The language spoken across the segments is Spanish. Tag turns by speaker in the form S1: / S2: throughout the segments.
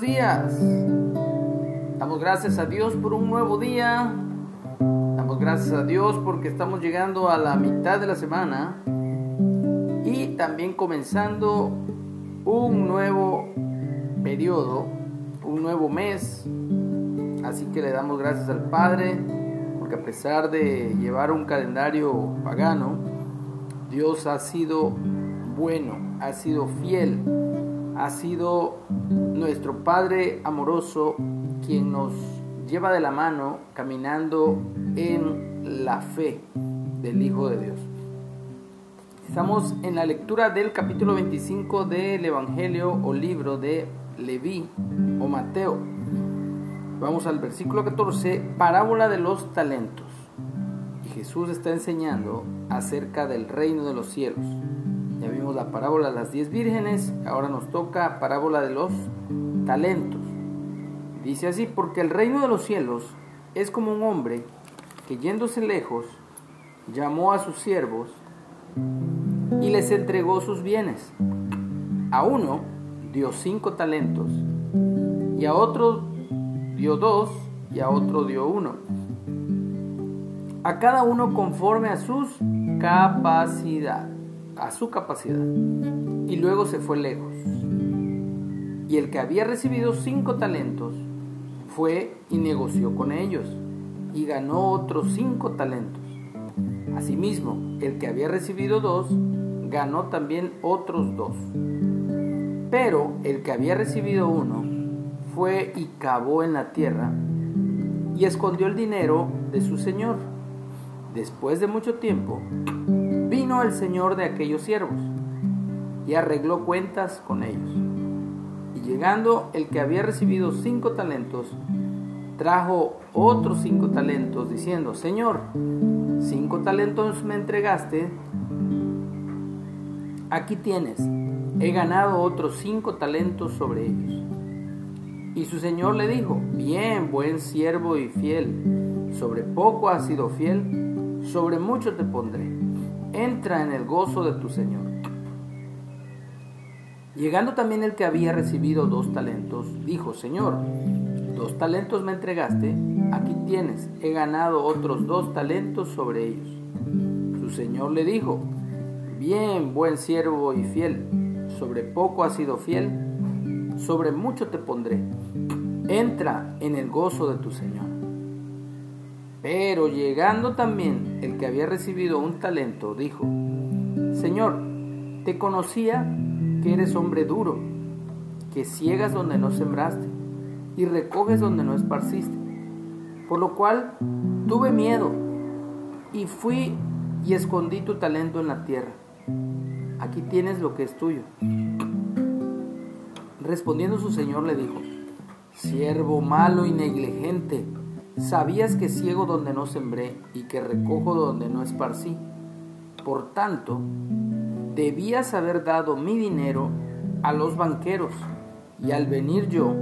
S1: días. Damos gracias a Dios por un nuevo día. Damos gracias a Dios porque estamos llegando a la mitad de la semana y también comenzando un nuevo periodo, un nuevo mes. Así que le damos gracias al Padre porque a pesar de llevar un calendario pagano, Dios ha sido bueno, ha sido fiel ha sido nuestro Padre amoroso quien nos lleva de la mano caminando en la fe del Hijo de Dios. Estamos en la lectura del capítulo 25 del Evangelio o libro de Leví o Mateo. Vamos al versículo 14, parábola de los talentos. Jesús está enseñando acerca del reino de los cielos. Ya vimos la parábola de las diez vírgenes, ahora nos toca parábola de los talentos. Dice así, porque el reino de los cielos es como un hombre que yéndose lejos llamó a sus siervos y les entregó sus bienes. A uno dio cinco talentos y a otro dio dos y a otro dio uno. A cada uno conforme a sus capacidades a su capacidad y luego se fue lejos. Y el que había recibido cinco talentos fue y negoció con ellos y ganó otros cinco talentos. Asimismo, el que había recibido dos ganó también otros dos. Pero el que había recibido uno fue y cavó en la tierra y escondió el dinero de su señor. Después de mucho tiempo, el señor de aquellos siervos y arregló cuentas con ellos. Y llegando el que había recibido cinco talentos, trajo otros cinco talentos, diciendo, Señor, cinco talentos me entregaste, aquí tienes, he ganado otros cinco talentos sobre ellos. Y su señor le dijo, bien, buen siervo y fiel, sobre poco has sido fiel, sobre mucho te pondré entra en el gozo de tu Señor. Llegando también el que había recibido dos talentos, dijo, Señor, dos talentos me entregaste, aquí tienes, he ganado otros dos talentos sobre ellos. Su Señor le dijo, bien, buen siervo y fiel, sobre poco has sido fiel, sobre mucho te pondré, entra en el gozo de tu Señor. Pero llegando también el que había recibido un talento, dijo, Señor, te conocía que eres hombre duro, que ciegas donde no sembraste y recoges donde no esparciste. Por lo cual tuve miedo y fui y escondí tu talento en la tierra. Aquí tienes lo que es tuyo. Respondiendo su señor le dijo, siervo malo y negligente, Sabías que ciego donde no sembré y que recojo donde no esparcí. Por tanto, debías haber dado mi dinero a los banqueros y al venir yo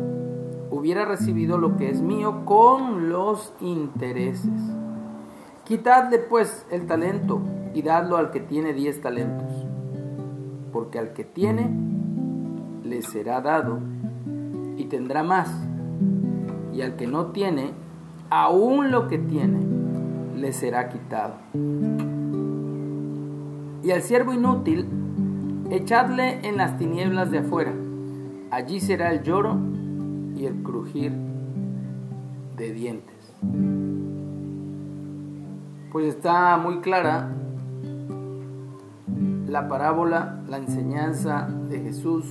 S1: hubiera recibido lo que es mío con los intereses. Quitadle pues el talento y dadlo al que tiene diez talentos, porque al que tiene le será dado y tendrá más, y al que no tiene aún lo que tiene le será quitado. Y al siervo inútil, echadle en las tinieblas de afuera. Allí será el lloro y el crujir de dientes. Pues está muy clara la parábola, la enseñanza de Jesús.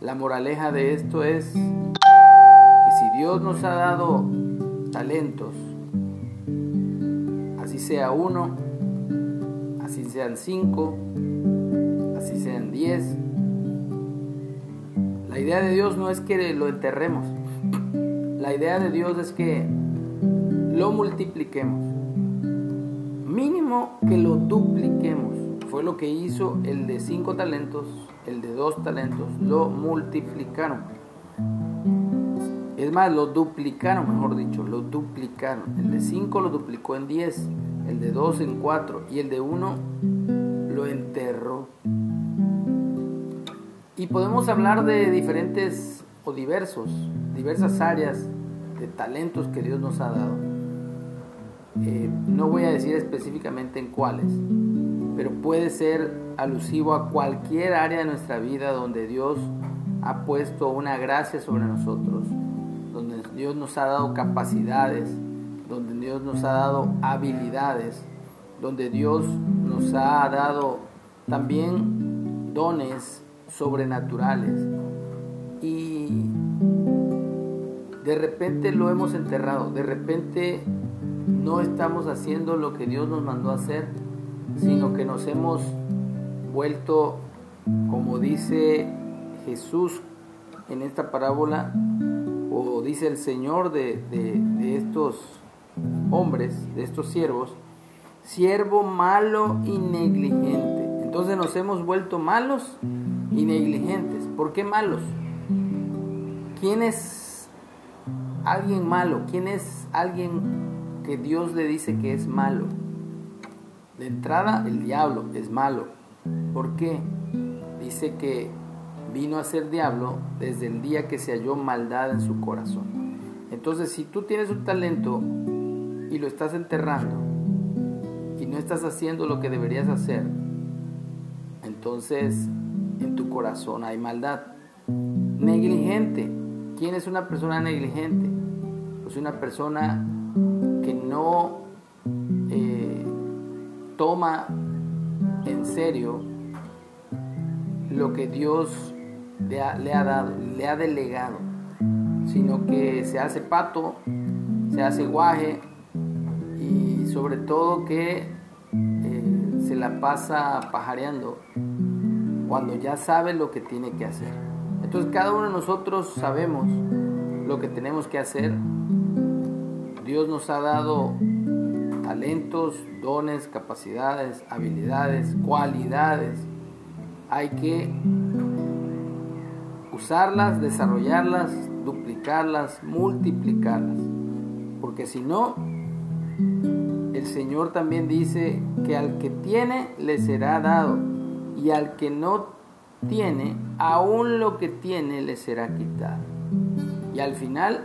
S1: La moraleja de esto es que si Dios nos ha dado talentos, así sea uno, así sean cinco, así sean diez. La idea de Dios no es que lo enterremos, la idea de Dios es que lo multipliquemos, mínimo que lo dupliquemos. Fue lo que hizo el de cinco talentos, el de dos talentos, lo multiplicaron. Es más, lo duplicaron, mejor dicho, lo duplicaron. El de 5 lo duplicó en 10, el de 2 en 4 y el de 1 lo enterró. Y podemos hablar de diferentes o diversos, diversas áreas de talentos que Dios nos ha dado. Eh, no voy a decir específicamente en cuáles, pero puede ser alusivo a cualquier área de nuestra vida donde Dios ha puesto una gracia sobre nosotros, Dios nos ha dado capacidades, donde Dios nos ha dado habilidades, donde Dios nos ha dado también dones sobrenaturales. Y de repente lo hemos enterrado, de repente no estamos haciendo lo que Dios nos mandó a hacer, sino que nos hemos vuelto, como dice Jesús en esta parábola, dice el Señor de, de estos hombres, de estos siervos, siervo malo y negligente. Entonces nos hemos vuelto malos y negligentes. ¿Por qué malos? ¿Quién es alguien malo? ¿Quién es alguien que Dios le dice que es malo? De entrada, el diablo es malo. ¿Por qué? Dice que vino a ser diablo desde el día que se halló maldad en su corazón. Entonces, si tú tienes un talento y lo estás enterrando y no estás haciendo lo que deberías hacer, entonces en tu corazón hay maldad. Negligente. ¿Quién es una persona negligente? Pues una persona que no eh, toma en serio lo que Dios le ha, le ha dado, le ha delegado, sino que se hace pato, se hace guaje y sobre todo que eh, se la pasa pajareando cuando ya sabe lo que tiene que hacer. Entonces cada uno de nosotros sabemos lo que tenemos que hacer. Dios nos ha dado talentos, dones, capacidades, habilidades, cualidades. Hay que usarlas, desarrollarlas, duplicarlas, multiplicarlas. Porque si no, el Señor también dice que al que tiene le será dado y al que no tiene, aún lo que tiene le será quitado. Y al final,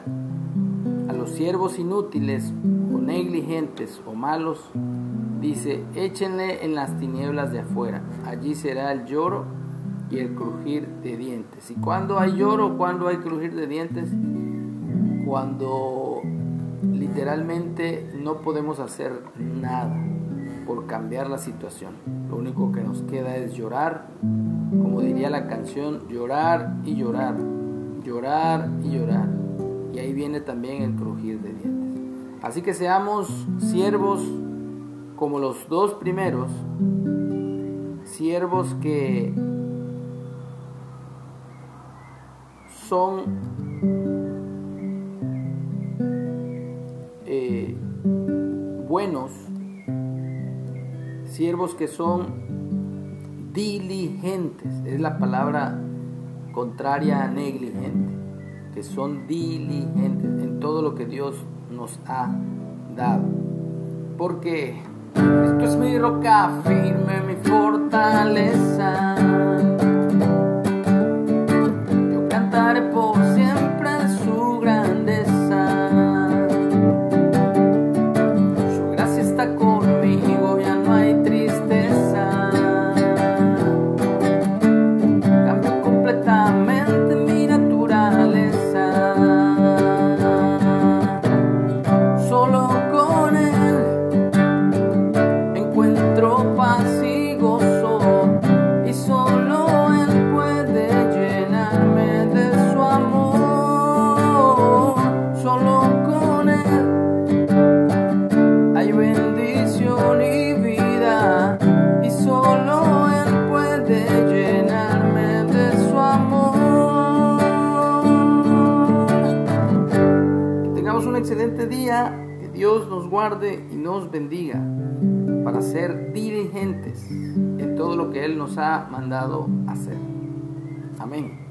S1: a los siervos inútiles o negligentes o malos, dice, échenle en las tinieblas de afuera, allí será el lloro y el crujir de dientes. ¿Y cuando hay lloro, cuando hay crujir de dientes? Cuando literalmente no podemos hacer nada por cambiar la situación. Lo único que nos queda es llorar, como diría la canción, llorar y llorar, llorar y llorar. Y ahí viene también el crujir de dientes. Así que seamos siervos como los dos primeros, siervos que son eh, buenos siervos que son diligentes, es la palabra contraria a negligente, que son diligentes en todo lo que Dios nos ha dado. Porque esto es mi roca firme, mi fortaleza. Yo cantaré por Dios nos guarde y nos bendiga para ser diligentes en todo lo que Él nos ha mandado hacer. Amén.